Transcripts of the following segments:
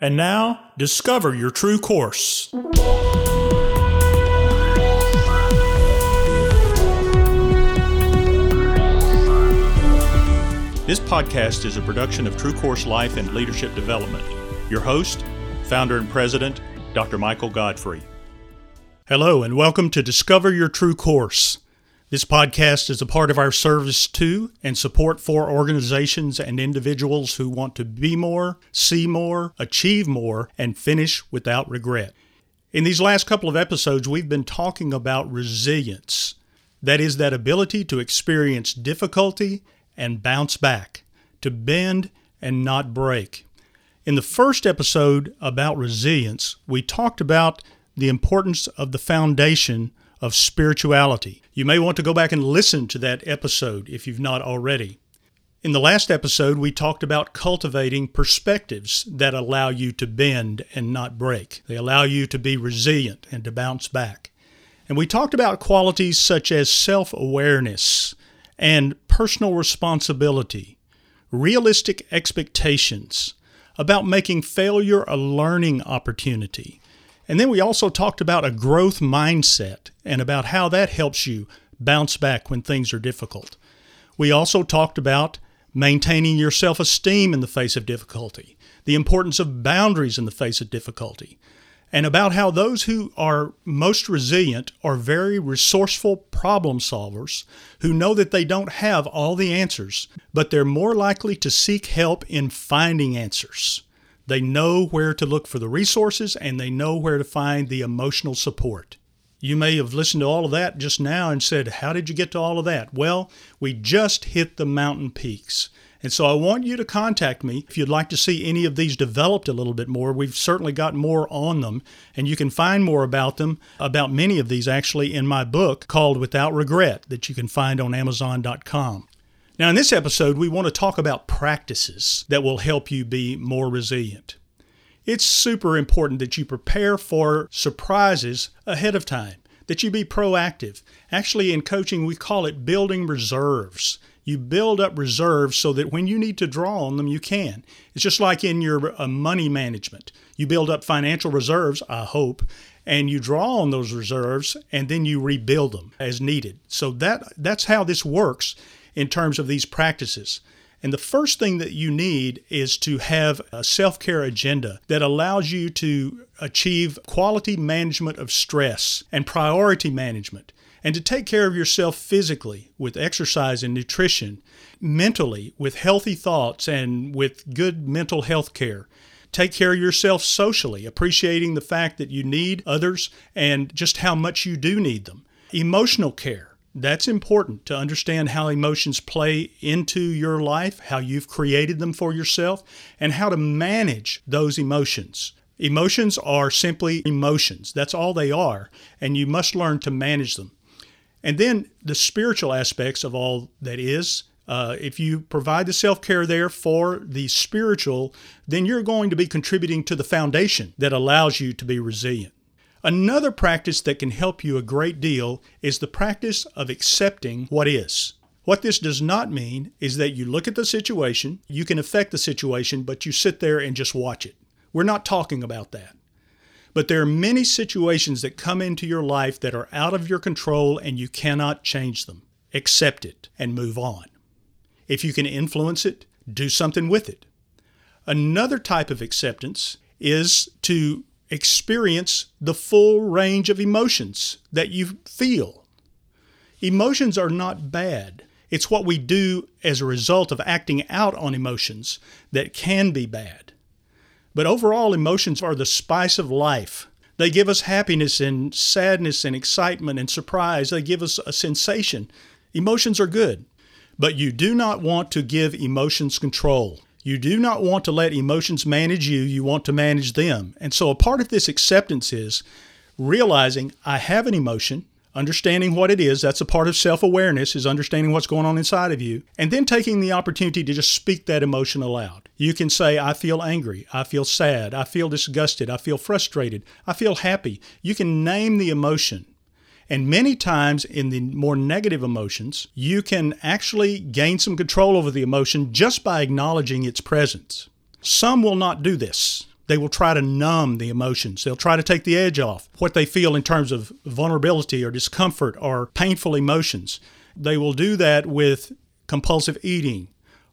And now, discover your true course. This podcast is a production of True Course Life and Leadership Development. Your host, founder and president, Dr. Michael Godfrey. Hello, and welcome to Discover Your True Course. This podcast is a part of our service to and support for organizations and individuals who want to be more, see more, achieve more, and finish without regret. In these last couple of episodes, we've been talking about resilience. That is, that ability to experience difficulty and bounce back, to bend and not break. In the first episode about resilience, we talked about the importance of the foundation of spirituality. You may want to go back and listen to that episode if you've not already. In the last episode, we talked about cultivating perspectives that allow you to bend and not break. They allow you to be resilient and to bounce back. And we talked about qualities such as self awareness, and personal responsibility, realistic expectations, about making failure a learning opportunity. And then we also talked about a growth mindset and about how that helps you bounce back when things are difficult. We also talked about maintaining your self esteem in the face of difficulty, the importance of boundaries in the face of difficulty, and about how those who are most resilient are very resourceful problem solvers who know that they don't have all the answers, but they're more likely to seek help in finding answers. They know where to look for the resources and they know where to find the emotional support. You may have listened to all of that just now and said, How did you get to all of that? Well, we just hit the mountain peaks. And so I want you to contact me if you'd like to see any of these developed a little bit more. We've certainly got more on them, and you can find more about them, about many of these actually, in my book called Without Regret that you can find on Amazon.com. Now, in this episode, we want to talk about practices that will help you be more resilient. It's super important that you prepare for surprises ahead of time, that you be proactive. Actually, in coaching, we call it building reserves you build up reserves so that when you need to draw on them, you can. It's just like in your uh, money management. You build up financial reserves, I hope, and you draw on those reserves and then you rebuild them as needed. So that that's how this works in terms of these practices. And the first thing that you need is to have a self care agenda that allows you to achieve quality management of stress and priority management and to take care of yourself physically with exercise and nutrition, mentally with healthy thoughts and with good mental health care. Take care of yourself socially, appreciating the fact that you need others and just how much you do need them. Emotional care. That's important to understand how emotions play into your life, how you've created them for yourself, and how to manage those emotions. Emotions are simply emotions. That's all they are, and you must learn to manage them. And then the spiritual aspects of all that is. Uh, if you provide the self care there for the spiritual, then you're going to be contributing to the foundation that allows you to be resilient. Another practice that can help you a great deal is the practice of accepting what is. What this does not mean is that you look at the situation, you can affect the situation, but you sit there and just watch it. We're not talking about that. But there are many situations that come into your life that are out of your control and you cannot change them. Accept it and move on. If you can influence it, do something with it. Another type of acceptance is to experience the full range of emotions that you feel. Emotions are not bad. It's what we do as a result of acting out on emotions that can be bad. But overall, emotions are the spice of life. They give us happiness and sadness and excitement and surprise. They give us a sensation. Emotions are good. But you do not want to give emotions control. You do not want to let emotions manage you. You want to manage them. And so a part of this acceptance is realizing I have an emotion understanding what it is that's a part of self-awareness is understanding what's going on inside of you and then taking the opportunity to just speak that emotion aloud you can say i feel angry i feel sad i feel disgusted i feel frustrated i feel happy you can name the emotion and many times in the more negative emotions you can actually gain some control over the emotion just by acknowledging its presence some will not do this They will try to numb the emotions. They'll try to take the edge off what they feel in terms of vulnerability or discomfort or painful emotions. They will do that with compulsive eating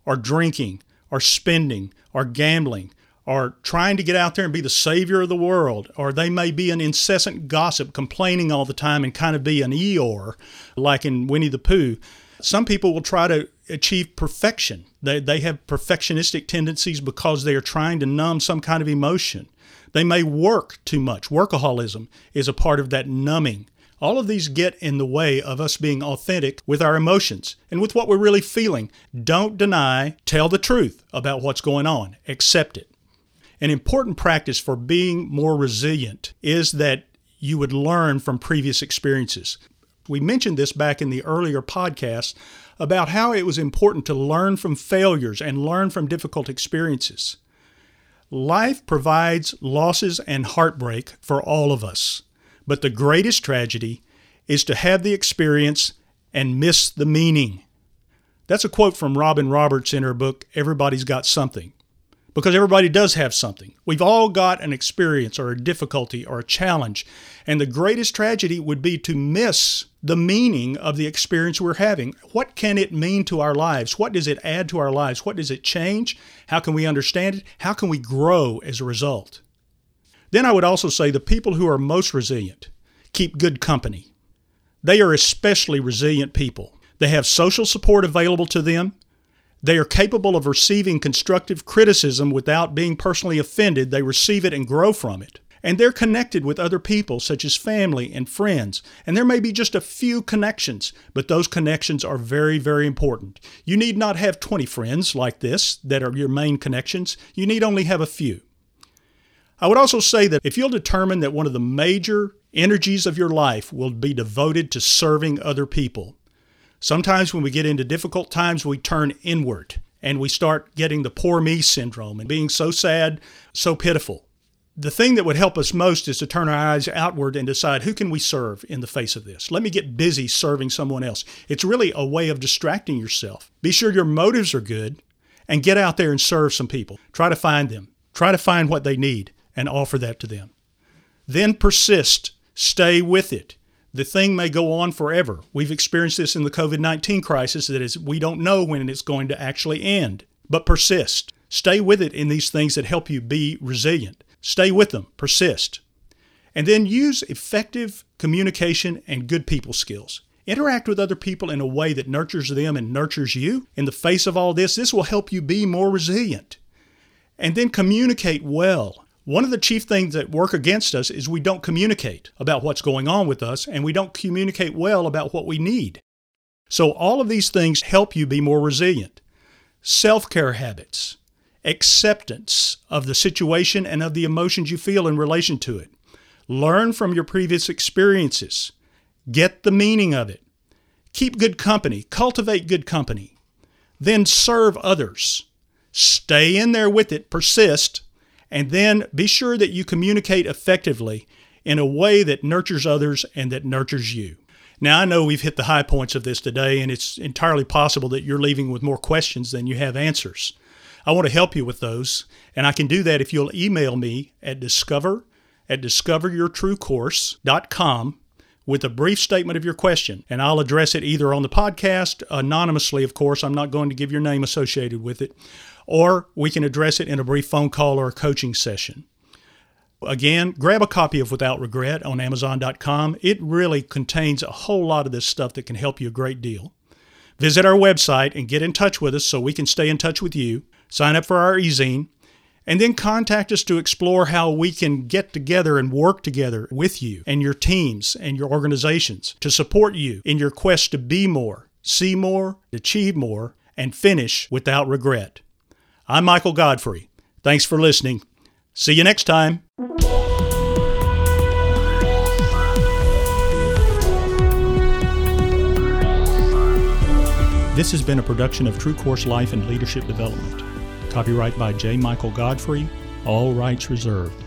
or drinking or spending or gambling or trying to get out there and be the savior of the world, or they may be an incessant gossip, complaining all the time and kind of be an Eeyore, like in Winnie the Pooh. Some people will try to achieve perfection. They, they have perfectionistic tendencies because they are trying to numb some kind of emotion. They may work too much. Workaholism is a part of that numbing. All of these get in the way of us being authentic with our emotions and with what we're really feeling. Don't deny, tell the truth about what's going on, accept it. An important practice for being more resilient is that you would learn from previous experiences. We mentioned this back in the earlier podcast about how it was important to learn from failures and learn from difficult experiences. Life provides losses and heartbreak for all of us, but the greatest tragedy is to have the experience and miss the meaning. That's a quote from Robin Roberts in her book, Everybody's Got Something because everybody does have something. We've all got an experience or a difficulty or a challenge. And the greatest tragedy would be to miss the meaning of the experience we're having. What can it mean to our lives? What does it add to our lives? What does it change? How can we understand it? How can we grow as a result? Then I would also say the people who are most resilient keep good company. They are especially resilient people. They have social support available to them. They are capable of receiving constructive criticism without being personally offended. They receive it and grow from it. And they're connected with other people, such as family and friends. And there may be just a few connections, but those connections are very, very important. You need not have 20 friends like this that are your main connections. You need only have a few. I would also say that if you'll determine that one of the major energies of your life will be devoted to serving other people, Sometimes when we get into difficult times, we turn inward and we start getting the poor me syndrome and being so sad, so pitiful. The thing that would help us most is to turn our eyes outward and decide who can we serve in the face of this. Let me get busy serving someone else. It's really a way of distracting yourself. Be sure your motives are good and get out there and serve some people. Try to find them. Try to find what they need and offer that to them. Then persist. Stay with it the thing may go on forever. We've experienced this in the COVID 19 crisis that is, we don't know when it's going to actually end. But persist. Stay with it in these things that help you be resilient. Stay with them, persist. And then use effective communication and good people skills. Interact with other people in a way that nurtures them and nurtures you. In the face of all this, this will help you be more resilient. And then communicate well. One of the chief things that work against us is we don't communicate about what's going on with us and we don't communicate well about what we need. So, all of these things help you be more resilient. Self care habits, acceptance of the situation and of the emotions you feel in relation to it. Learn from your previous experiences. Get the meaning of it. Keep good company. Cultivate good company. Then serve others. Stay in there with it. Persist and then be sure that you communicate effectively in a way that nurtures others and that nurtures you. Now, I know we've hit the high points of this today, and it's entirely possible that you're leaving with more questions than you have answers. I want to help you with those, and I can do that if you'll email me at discover at discoveryourtruecourse.com with a brief statement of your question, and I'll address it either on the podcast, anonymously, of course. I'm not going to give your name associated with it, or we can address it in a brief phone call or a coaching session. Again, grab a copy of Without Regret on Amazon.com. It really contains a whole lot of this stuff that can help you a great deal. Visit our website and get in touch with us so we can stay in touch with you. Sign up for our e-zine, and then contact us to explore how we can get together and work together with you and your teams and your organizations to support you in your quest to be more, see more, achieve more, and finish without regret. I'm Michael Godfrey. Thanks for listening. See you next time. This has been a production of True Course Life and Leadership Development. Copyright by J. Michael Godfrey, all rights reserved.